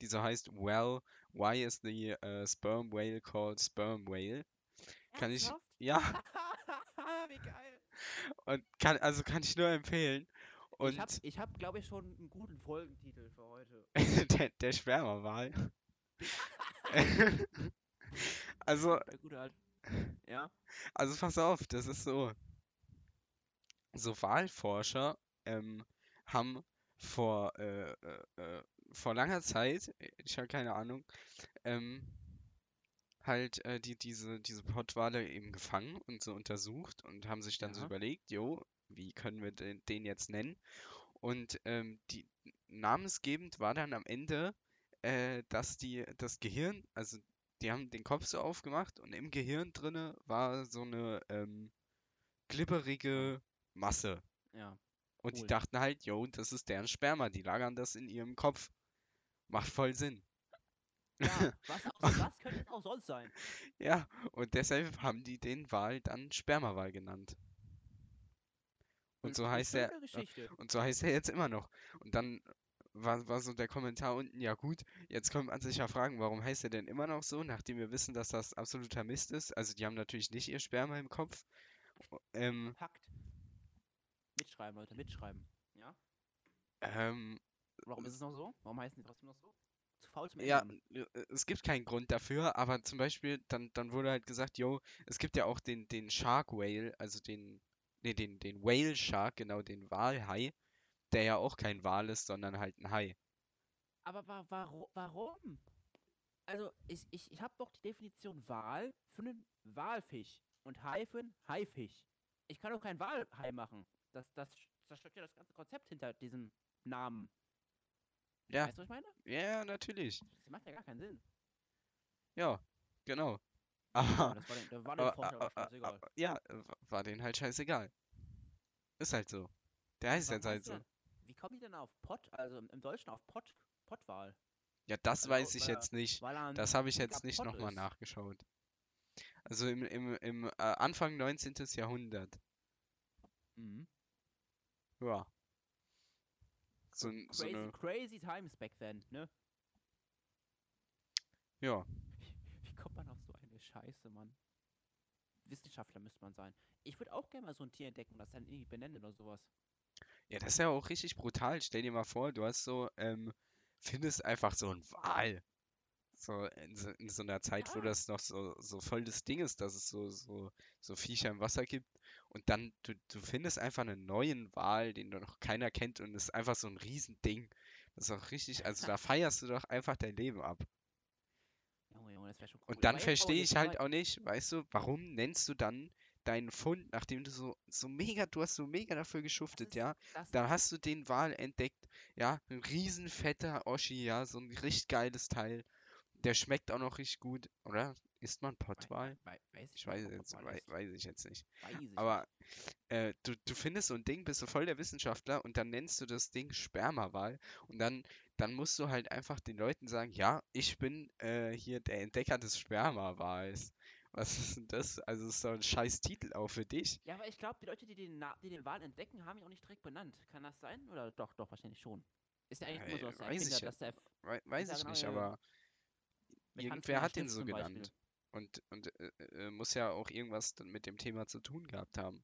die so heißt, well, why is the uh, sperm whale called sperm whale? Kann ich, ja, Wie geil. und kann, also kann ich nur empfehlen. Und Ich hab, ich hab glaube ich, schon einen guten Folgentitel für heute. der, der Spermawal. Also, alte. Ja. also pass auf, das ist so. So Walforscher ähm, haben vor, äh, äh, äh, vor langer Zeit, ich habe keine Ahnung, ähm, halt äh, die, diese, diese Pottwale eben gefangen und so untersucht und haben sich dann so Ja. überlegt, jo, wie können wir den, den jetzt nennen? Und ähm, die namensgebend war dann am Ende, äh, dass die das Gehirn, also die haben den Kopf so aufgemacht und im Gehirn drinne war so eine ähm, glibberige Masse. Ja. Und die Cool. dachten halt, jo, das ist deren Sperma, die lagern das in ihrem Kopf. Macht voll Sinn. Ja, was, auch, was könnte es auch sonst sein? Ja, und deshalb haben die den Wal dann Spermawal genannt. Und so Eine heißt er, Geschichte. und so heißt er jetzt immer noch. Und dann war, war so der Kommentar unten, ja gut, jetzt könnte man sich ja fragen, warum heißt er denn immer noch so, nachdem wir wissen, dass das absoluter Mist ist. Also die haben natürlich nicht ihr Sperma im Kopf. Ähm, Pakt. Mitschreiben, Leute, mitschreiben. Ja? ähm, Warum ist es noch so? Warum heißen die trotzdem noch so? Zu faul zum Ja, Ändern. äh, es gibt keinen Grund dafür, aber zum Beispiel, dann, dann wurde halt gesagt, yo, es gibt ja auch den, den Shark Whale, also den, nee, den, den Whale Shark, genau, den Walhai, der ja auch kein Wal ist, sondern halt ein Hai. Aber wa warum? warum? Also, ich, ich, ich habe doch die Definition Wal für einen Walfisch und Hai für einen Haifisch. Ich kann doch keinen Walhai machen. Das, das zerstört ja das ganze Konzept hinter diesem Namen. Ja, Weißt du, was ich meine? ja, natürlich. Das macht ja gar keinen Sinn. Ja, genau. Ja, Aber, war den, war aber, aber aber, ja, war denen halt scheißegal. Ist halt so. Der heißt jetzt halt so. der- Wie kommen die denn auf Pott? Also im, Deutschen auf Pott, Pottwal? Ja, das Also, weiß ich jetzt nicht. Das habe ich jetzt nicht nochmal nachgeschaut. Also im, im, im äh, Anfang 19. Jahrhundert. Mhm. Ja. So, n- so Crazy, eine, crazy times back then, ne? ja. Wie kommt man auf so eine Scheiße, Mann? Wissenschaftler müsste man sein. Ich würde auch gerne mal so ein Tier entdecken und das dann irgendwie benennen oder sowas. Ja, das ist ja auch richtig brutal. Stell dir mal vor, du hast so, ähm, findest einfach so einen Wal. So in, so in so einer Zeit, wo Ja. das noch so, so voll das Ding ist, dass es so, so, so Viecher im Wasser gibt. Und dann, du, du findest einfach einen neuen Wal, den du noch keiner kennt und es ist einfach so ein Riesending. Das ist auch richtig, also da feierst du doch einfach dein Leben ab. Junge, Junge, das wäre schon cool. Und dann verstehe ich halt auch nicht, weißt du, warum nennst du dann deinen Fund, nachdem du so, so mega, du hast so mega dafür geschuftet, ja, dann hast du den Wal entdeckt, ja, ein riesen fetter Oschi, ja, so ein richtig geiles Teil. Der schmeckt auch noch richtig gut, oder? Isst man Pottwal? wei- weiß Ich nicht, weiß jetzt, wei ist. weiß ich jetzt nicht. Ich. Aber äh, du, du findest so ein Ding, bist du voll der Wissenschaftler und dann nennst du das Ding Spermawal und dann, dann musst du halt einfach den Leuten sagen, ja, ich bin äh, hier der Entdecker des Spermawals. Was ist denn das? Also ist doch ein scheiß Titel auch für dich. Ja, aber ich glaube, die Leute, die den, Na die den Wal entdecken, haben ihn auch nicht direkt benannt. Kann das sein? Oder doch, doch, wahrscheinlich schon. Ist ja eigentlich immer Äh, so, dass der ich dass der Wei weiß ich nicht, ja. aber irgendwer hat den so zum Beispiel. Und, und äh, äh, muss ja auch irgendwas mit dem Thema zu tun gehabt haben.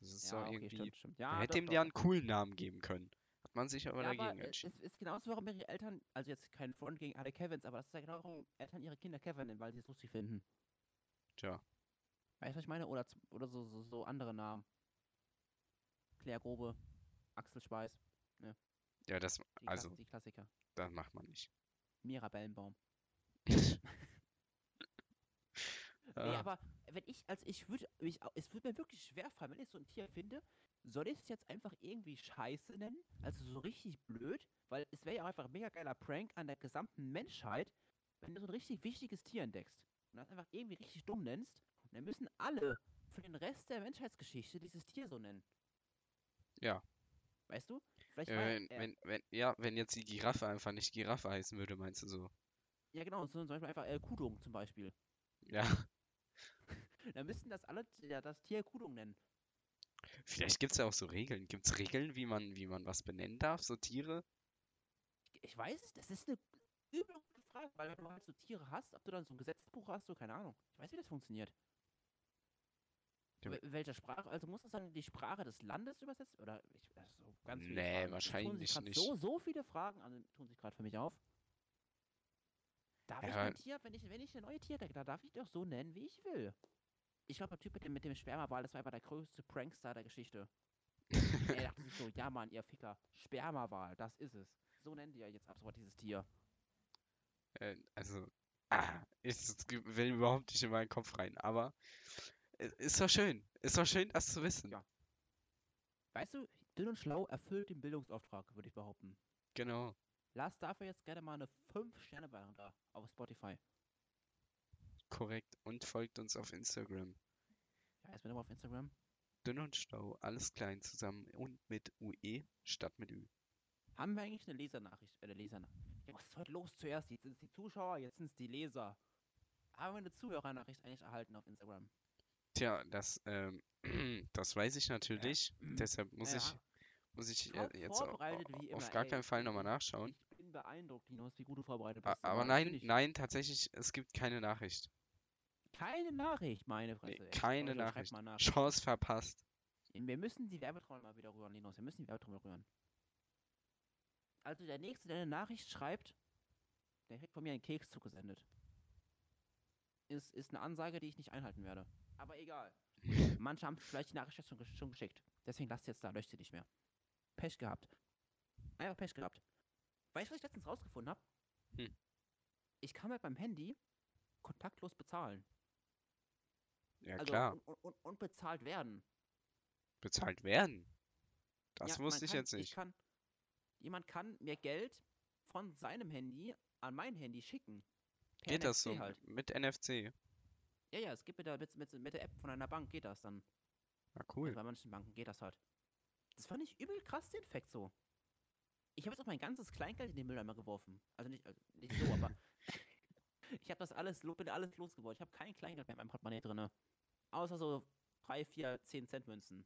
Das ist Ja, doch okay, irgendwie. stimmt, stimmt. Man Ja, hätte ihm ja einen coolen Namen geben können. Hat man sich aber Ja, dagegen aber entschieden. es ist genauso, warum ihre Eltern, also jetzt kein Front gegen alle Kevins, aber das ist ja genau, warum Eltern ihre Kinder Kevin nennen, weil sie es lustig finden. Tja. Weißt du, was ich meine? Oder, oder so, so, so andere Namen. Claire Grobe, Axel Speis, Ja, das, die, also, Klass die Klassiker. das macht man nicht. Mira Bellenbaum. Nee, Ah, aber wenn ich, also ich würde, ich, au- es würde mir wirklich schwer fallen, wenn ich so ein Tier finde, soll ich es jetzt einfach irgendwie Scheiße nennen? Also so richtig blöd? Weil es wäre ja auch einfach ein mega geiler Prank an der gesamten Menschheit, wenn du so ein richtig wichtiges Tier entdeckst und das einfach irgendwie richtig dumm nennst und dann müssen alle für den Rest der Menschheitsgeschichte dieses Tier so nennen. Ja. Weißt du? Vielleicht äh, wenn, er- wenn, wenn, ja, wenn jetzt die Giraffe einfach nicht Giraffe heißen würde, meinst du so? ja genau, so zum Beispiel einfach äh, Kudung zum Beispiel. Ja. Dann müssten das alle ja, das Tier Kudung nennen. Vielleicht gibt es ja auch so Regeln. Gibt es Regeln, wie man, wie man was benennen darf, so Tiere? Ich weiß es, das ist eine übel gute Frage, weil wenn du halt so Tiere hast, ob du dann so ein Gesetzbuch hast, so keine Ahnung. Ich weiß, wie das funktioniert. Wel- Welcher Sprache? Also muss das dann die Sprache des Landes übersetzt? Oder ich, das ist so ganz viele Nee, Fragen. Wahrscheinlich nicht. So, so viele Fragen an, tun sich gerade für mich auf. Darf ich Ja, mein Tier, wenn ich, wenn ich eine neue Tier da darf ich doch so nennen, wie ich will. Ich glaube, der Typ mit dem, mit dem Spermawal, das war einfach der größte Prankster der Geschichte. er dachte sich so, ja Mann, ihr Ficker, Spermawal, das ist es. So nennt ihr jetzt ab sofort dieses Tier. Äh, also, ah, es will überhaupt nicht in meinen Kopf rein. Aber äh, ist doch schön. Ist doch schön, das zu wissen. Ja. Weißt du, dünn und schlau erfüllt den Bildungsauftrag, würde ich behaupten. Genau. Lass dafür jetzt gerne mal eine 5-Sterne-Bewertung da auf Spotify. Korrekt. Und folgt uns auf Instagram. Ja, jetzt bin ich mal auf Instagram. Dünn und Stau, alles klein zusammen und mit UE statt mit Ü. Haben wir eigentlich eine Lesernachricht? Äh, eine Lesernachricht. Ja, was ist heute los zuerst? Jetzt sind es die Zuschauer, jetzt sind es die Leser. Haben wir eine Zuhörernachricht eigentlich erhalten auf Instagram? Tja, das, ähm, das weiß ich natürlich. Deshalb muss Ja, ich, muss ich top äh, jetzt au- vorbereitet wie auf immer, gar ey. keinen Fall nochmal nachschauen. Beeindruckt, Linus, wie gut du vorbereitet bist. Aber das nein, nein, tatsächlich, es gibt keine Nachricht. Keine Nachricht, meine Nee, Fresse. ey. keine schreibt Nachricht. mal nach. Chance verpasst. Wir müssen die Werbetrommel mal wieder rühren, Linus. Wir müssen die Werbetrommel rühren. Also der Nächste, der eine Nachricht schreibt, der kriegt von mir einen Keks zugesendet. Ist, ist eine Ansage, die ich nicht einhalten werde. Aber egal. Manche haben vielleicht die Nachricht schon, schon geschickt. Deswegen lasst jetzt da, löscht sie nicht mehr. Pech gehabt. Einfach Pech gehabt. Weißt du, was ich letztens rausgefunden habe? Hm. Ich kann mit meinem Handy kontaktlos bezahlen. Ja, also klar. Und, und, und, bezahlt werden. Bezahlt werden. Das Ja, wusste ich kann, jetzt Ich nicht. kann, jemand kann mir Geld von seinem Handy an mein Handy schicken. Geht das NFC so halt. mit NFC? Ja, ja, es gibt mit der, mit, mit, mit der App von einer Bank geht das dann. Na Also cool. bei manchen Banken geht das halt. Das fand ich übel krass, den Fact so. Ich habe jetzt auch mein ganzes Kleingeld in den Mülleimer geworfen. Also nicht, also nicht so, aber ich habe das alles, bin alles losgeworden. Ich habe kein Kleingeld mehr in meinem Portemonnaie drin. Außer so 3, 4, 10 Cent Münzen.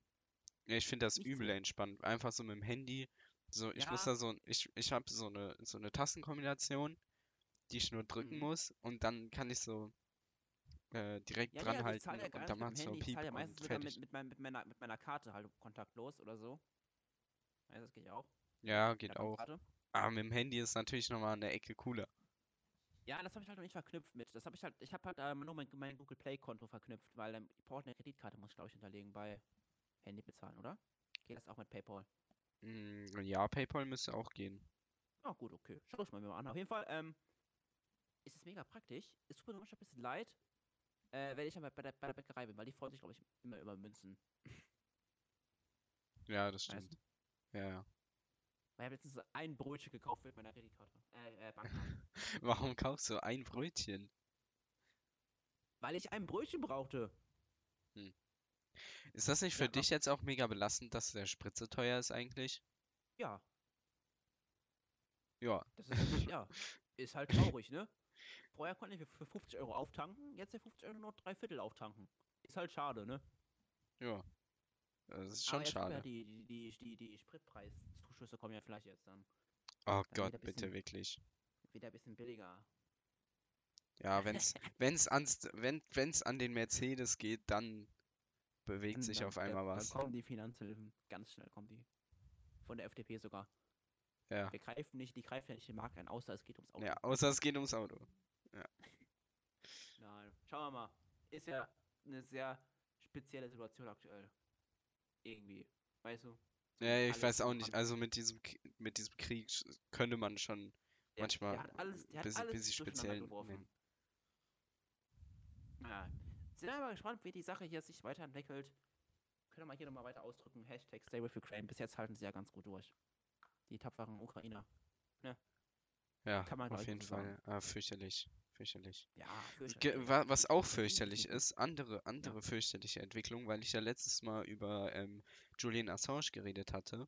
Ja, ich finde das nicht übel so. entspannt. Einfach so mit dem Handy. So, ich muss Ja. da so, ich, ich habe so eine, so eine Tastenkombination, die ich nur drücken Mhm. muss und dann kann ich so äh, direkt Ja, also dranhalten zahle ja und dann macht so Handy, ich Piep zahle ja meistens mit, mit, mein, mit, meiner, mit meiner Karte halt kontaktlos oder so. Ja, das geht ja auch. Ja, geht auch. Bankkarte. Aber mit dem Handy ist natürlich nochmal eine Ecke cooler. Ja, das habe ich halt noch nicht verknüpft mit. Das habe ich halt, ich habe halt ähm, nur mein, mein Google Play Konto verknüpft, weil ähm, ich brauche eine Kreditkarte, muss ich glaube ich hinterlegen bei Handy bezahlen, oder? Geht das auch mit PayPal? Mm, ja, PayPal müsste auch gehen. Ah, gut, okay. Schau ich mal mir mal an. Auf jeden Fall, ähm, ist es mega praktisch. Es tut mir manchmal ein bisschen leid, Äh, wenn ich dann bei, bei, der, bei der Bäckerei bin, weil die freuen sich, glaube ich, immer über Münzen. Ja, das Weißt stimmt. du? Ja, ja. Weil ich habe letztens ein Brötchen gekauft mit meiner Kreditkarte. Äh, äh, Bankkarte. Warum kaufst du ein Brötchen? weil ich ein Brötchen brauchte. Ist das nicht für Ja, dich jetzt auch mega belastend, dass der Sprit so teuer ist eigentlich? Ja, Ja. das ist, ja, ist halt traurig, ne? Vorher konnte ich für 50 Euro auftanken, jetzt für 50 Euro nur drei Viertel auftanken. Ist halt schade, ne? Ja. Das ist schon kommen ja schade. die, die, die, die, die Spritpreiszuschüsse kommen ja vielleicht jetzt dann. Oh wieder Gott, ein bitte, bisschen- wirklich. Wieder ein bisschen billiger. Ja, wenn's, wenn's ans, wenn, wenn's an den Mercedes geht, dann bewegt Und sich dann- auf einmal dann, was. Dann kommen die Finanzhilfen. Ganz schnell kommen die. Von der FDP sogar. Ja. Wir greifen nicht, die greifen ja nicht den Markt ein, außer es geht ums Auto. Ja, außer es geht ums Auto. Nein. Schauen wir mal. Ist ja eine sehr spezielle Situation aktuell. Irgendwie. Weißt du? Ja, ich weiß auch nicht. Also mit diesem, mit diesem Krieg könnte man schon Der, manchmal der hat alles, der hat bisschen- alles bisschen speziell geworfen. nennen. Ja. Sind wir mal gespannt, wie die Sache hier sich weiterentwickelt. Können wir hier nochmal weiter ausdrücken. Hashtag Stay with Ukraine. Bis jetzt halten sie ja ganz gut durch. Die tapferen Ukrainer. Ja, Kann man, auf jeden so. Fall. Ah, fürchterlich. Fürchterlich. Ja, fürchterlich. wa was auch fürchterlich ist, andere, andere fürchterliche Entwicklung, weil ich ja letztes Mal über ähm, Julian Assange geredet hatte.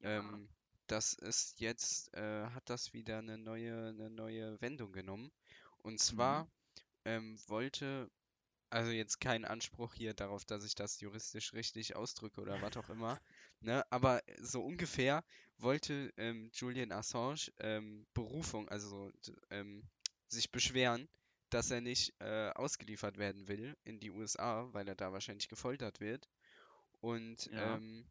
Ja. Ähm, das ist jetzt, äh, hat das wieder eine neue, eine neue Wendung genommen. Und zwar ähm, wollte, also jetzt kein Anspruch hier darauf, dass ich das juristisch richtig ausdrücke oder was auch immer, ne? Aber so ungefähr wollte ähm, Julian Assange ähm, Berufung, also ähm, sich beschweren, dass er nicht äh, ausgeliefert werden will in die USA, weil er da wahrscheinlich gefoltert wird. Und Ja. ähm,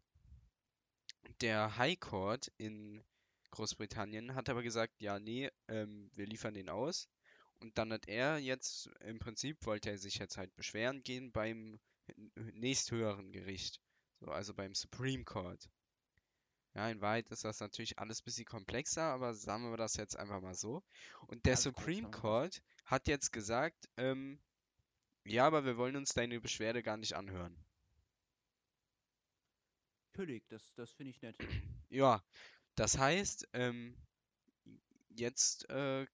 der High Court in Großbritannien hat aber gesagt, ja, nee, ähm, wir liefern den aus. Und dann hat er jetzt, im Prinzip wollte er sich jetzt halt beschweren gehen beim nächsthöheren Gericht. So, also beim Supreme Court. Ja, in Wahrheit ist das natürlich alles ein bisschen komplexer, aber sagen wir das jetzt einfach mal so. Und der Alles Supreme. Court hat jetzt gesagt, ähm, ja, aber wir wollen uns deine Beschwerde gar nicht anhören. Natürlich, das, das finde ich nett. Ja, das heißt, ähm, jetzt äh,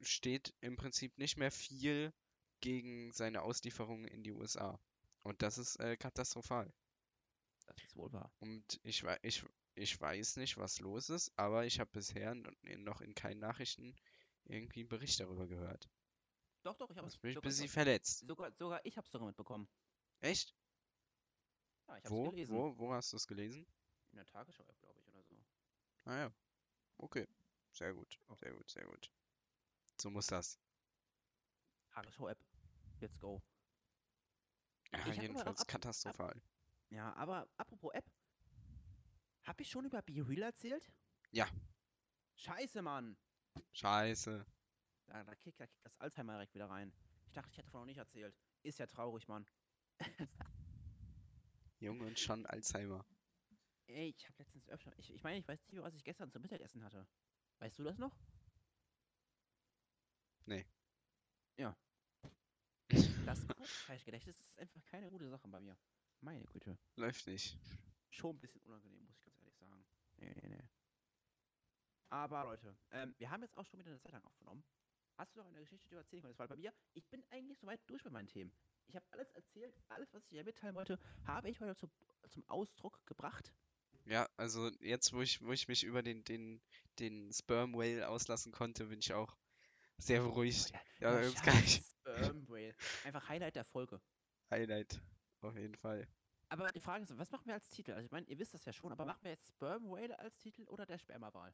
steht im Prinzip nicht mehr viel gegen seine Auslieferung in die USA. Und das ist äh, katastrophal. Das ist wohl wahr. Und ich, ich, ich weiß nicht, was los ist, aber ich habe bisher noch in keinen Nachrichten irgendwie einen Bericht darüber gehört. Doch, doch, ich habe Das bin ich ein sogar, bisschen verletzt. sogar, sogar ich habe es sogar mitbekommen. Echt? Ja, ich habe Wo? es gelesen. Wo? Wo hast du es gelesen? In der Tagesschau-App, glaube ich, oder so. Ah ja. Okay. Sehr gut. Sehr gut, sehr gut. So muss das. Tagesschau-App. Let's go. Ja, jedenfalls ab- katastrophal. Ja, aber apropos App. Hab ich schon über Be Real erzählt? Ja. Scheiße, Mann. Scheiße. Da, da, kickt, da kickt das Alzheimer direkt wieder rein. Ich dachte, ich hätte davon noch nicht erzählt. Ist ja traurig, Mann. Jung und schon Alzheimer. Ey, ich habe letztens öfter. Ich, ich meine, ich weiß nicht, was ich gestern zum Mittagessen hatte. Weißt du das noch? Nee. Ja. Das Kurzzeitgedächtnis ist einfach keine gute Sache bei mir. Meine Güte. Läuft nicht. Schon ein bisschen unangenehm, muss ich ganz ehrlich sagen. Nee, nee, nee. Aber Leute, ähm, wir haben jetzt auch schon wieder eine Zeit lang aufgenommen. Hast du noch eine Geschichte, die du erzählen konntest? Weil bei mir, ich bin eigentlich soweit durch mit meinen Themen. Ich habe alles erzählt, alles, was ich dir mitteilen wollte, habe ich heute zu, zum Ausdruck gebracht. Ja, also jetzt, wo ich, wo ich mich über den, den, den Sperm Whale auslassen konnte, bin ich auch sehr beruhigt. Oh, Ja, jetzt kann ich. scheiß Sperm Whale. Einfach Highlight der Folge. Highlight. Auf jeden Fall. Aber die Frage ist, was machen wir als Titel? Also ich meine, ihr wisst das ja schon, aber machen wir jetzt Sperm Whale als Titel oder der Spermawal?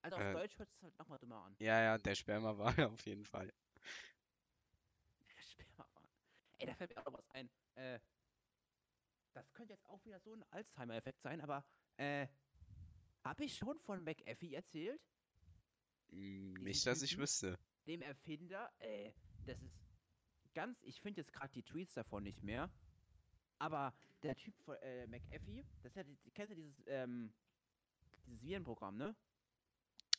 Also auf Äh. Deutsch hört es halt nochmal dümmer an. Ja, ja, der Sperma war auf jeden Fall. Der Spermawal. Ey, da fällt mir auch noch was ein. Äh, das könnte jetzt auch wieder so ein Alzheimer-Effekt sein, aber äh, habe ich schon von McAfee erzählt? Mm, Nicht, dass ich Typen? wüsste. Dem Erfinder, äh, das ist ganz, ich finde jetzt gerade die Tweets davon nicht mehr, aber der Typ von äh, McAfee, das ist ja, die, kennst du dieses, ähm, dieses Virenprogramm, ne?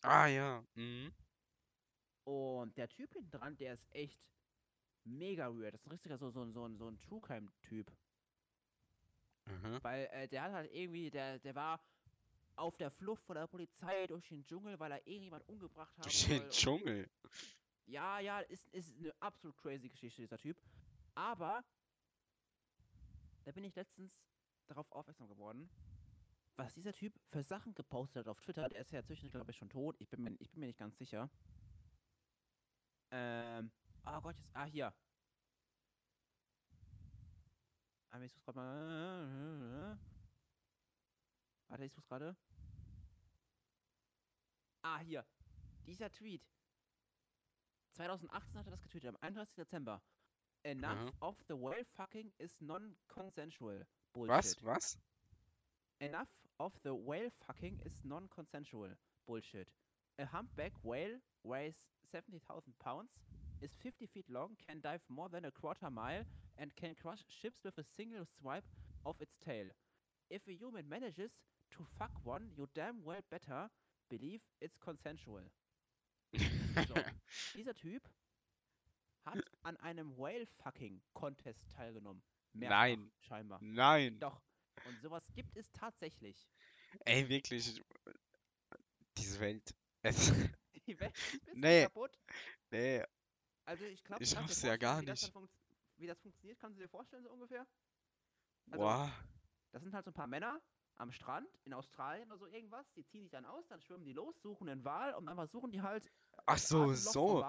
Ah ja. Mhm. Und der Typ hinten dran, der ist echt Mega weird. Das ist ein richtiger so, so, so, so ein True Crime-Typ. Mhm. Weil äh, der hat halt irgendwie, der, der war auf der Flucht vor der Polizei durch den Dschungel, weil er irgendjemand umgebracht hat. Durch den Dschungel. Ja, ja, ist, ist eine absolut crazy Geschichte, dieser Typ. Aber da bin ich letztens darauf aufmerksam geworden, was dieser Typ für Sachen gepostet hat auf Twitter. Der ist ja inzwischen, glaube ich, schon tot. Ich bin mir, ich bin mir nicht ganz sicher. Ähm, oh Gott, jetzt, ah, hier. Ah, ich such's gerade mal. Warte, ich such's gerade. Ah, hier. Dieser Tweet. 2018 hat er das getweetet, am 31. Dezember. Enough Mhm. of the whale fucking is non-consensual. Bullshit. Was? Was? Enough of the whale fucking is non-consensual. Bullshit. A humpback whale weighs 70,000 pounds, is 50 feet long, can dive more than a quarter mile, and can crush ships with a single swipe of its tail. If a human manages to fuck one, you damn well better believe it's consensual. So, dieser Typ hat an einem Whale-Fucking-Contest teilgenommen. Mehrfach, Nein. Scheinbar. Nein. Doch. Und sowas gibt es tatsächlich. Ey, wirklich. Diese Welt. Die Welt ist Nee. kaputt. nee, Also ich glaube, Ich raff's ja gar nicht. wie das funktioniert, kannst du dir vorstellen so ungefähr? Also, boah. Das sind halt so ein paar Männer am Strand in Australien oder so irgendwas. Die ziehen sich dann aus, dann schwimmen die los, suchen einen Wal und dann versuchen die halt. Ach das so, so.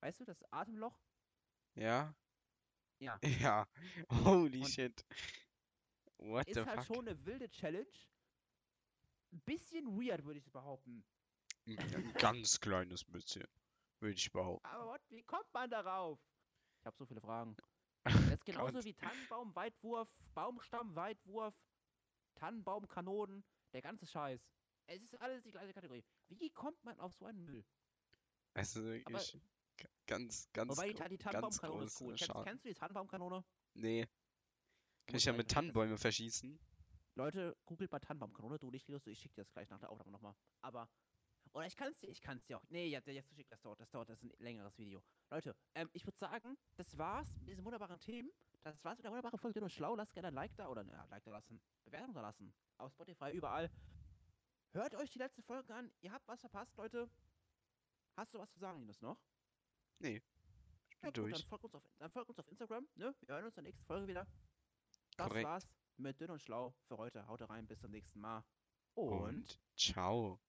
Weißt du, das Atemloch? Ja? Ja. Ja. Holy Und shit. What Ist the halt fuck? schon eine wilde Challenge. Ein bisschen weird, würde ich behaupten. Ein ganz kleines bisschen. Würde ich behaupten. Aber what, wie kommt man darauf? Ich habe so viele Fragen. Das ist genauso wie Tannenbaum-Weitwurf, Baumstamm-Weitwurf, Tannenbaumkanonen, der ganze Scheiß. Es ist alles die gleiche Kategorie. Wie kommt man auf so einen Müll? Also wirklich g- ganz, ganz, Wobei die, die Tannenbaumkanone ist cool. Kennst, kennst du die Tannenbaumkanone? Nee. Kann ich ja mit einfach- Tannenbäume verschießen? Leute, googelt mal Tannenbaumkanone, du nicht, Linus, ich schick dir das gleich nach der Aufnahme nochmal. Aber, oder ich kann es dir, ich kann es dir auch. Nee, jetzt, jetzt schick das dauert, das dauert, das ist ein längeres Video. Leute, ähm, ich würde sagen, das war's mit diesen wunderbaren Themen. Das war's mit der wunderbaren Folge, und Schlau. Lasst gerne ein Like da oder, ja, Like da lassen. Bewertung da lassen. Auf Spotify, überall. Hört euch die letzten Folgen an. Ihr habt was verpasst, Leute. Hast du was zu sagen, Linus, noch? Ich Ja, bin gut, durch. dann folgt uns auf, dann folgt uns auf Instagram, ne? Wir hören uns in der nächsten Folge wieder. Das Korrekt. war's mit Dünn und Schlau für heute. Haut rein, bis zum nächsten Mal. Und, Und ciao.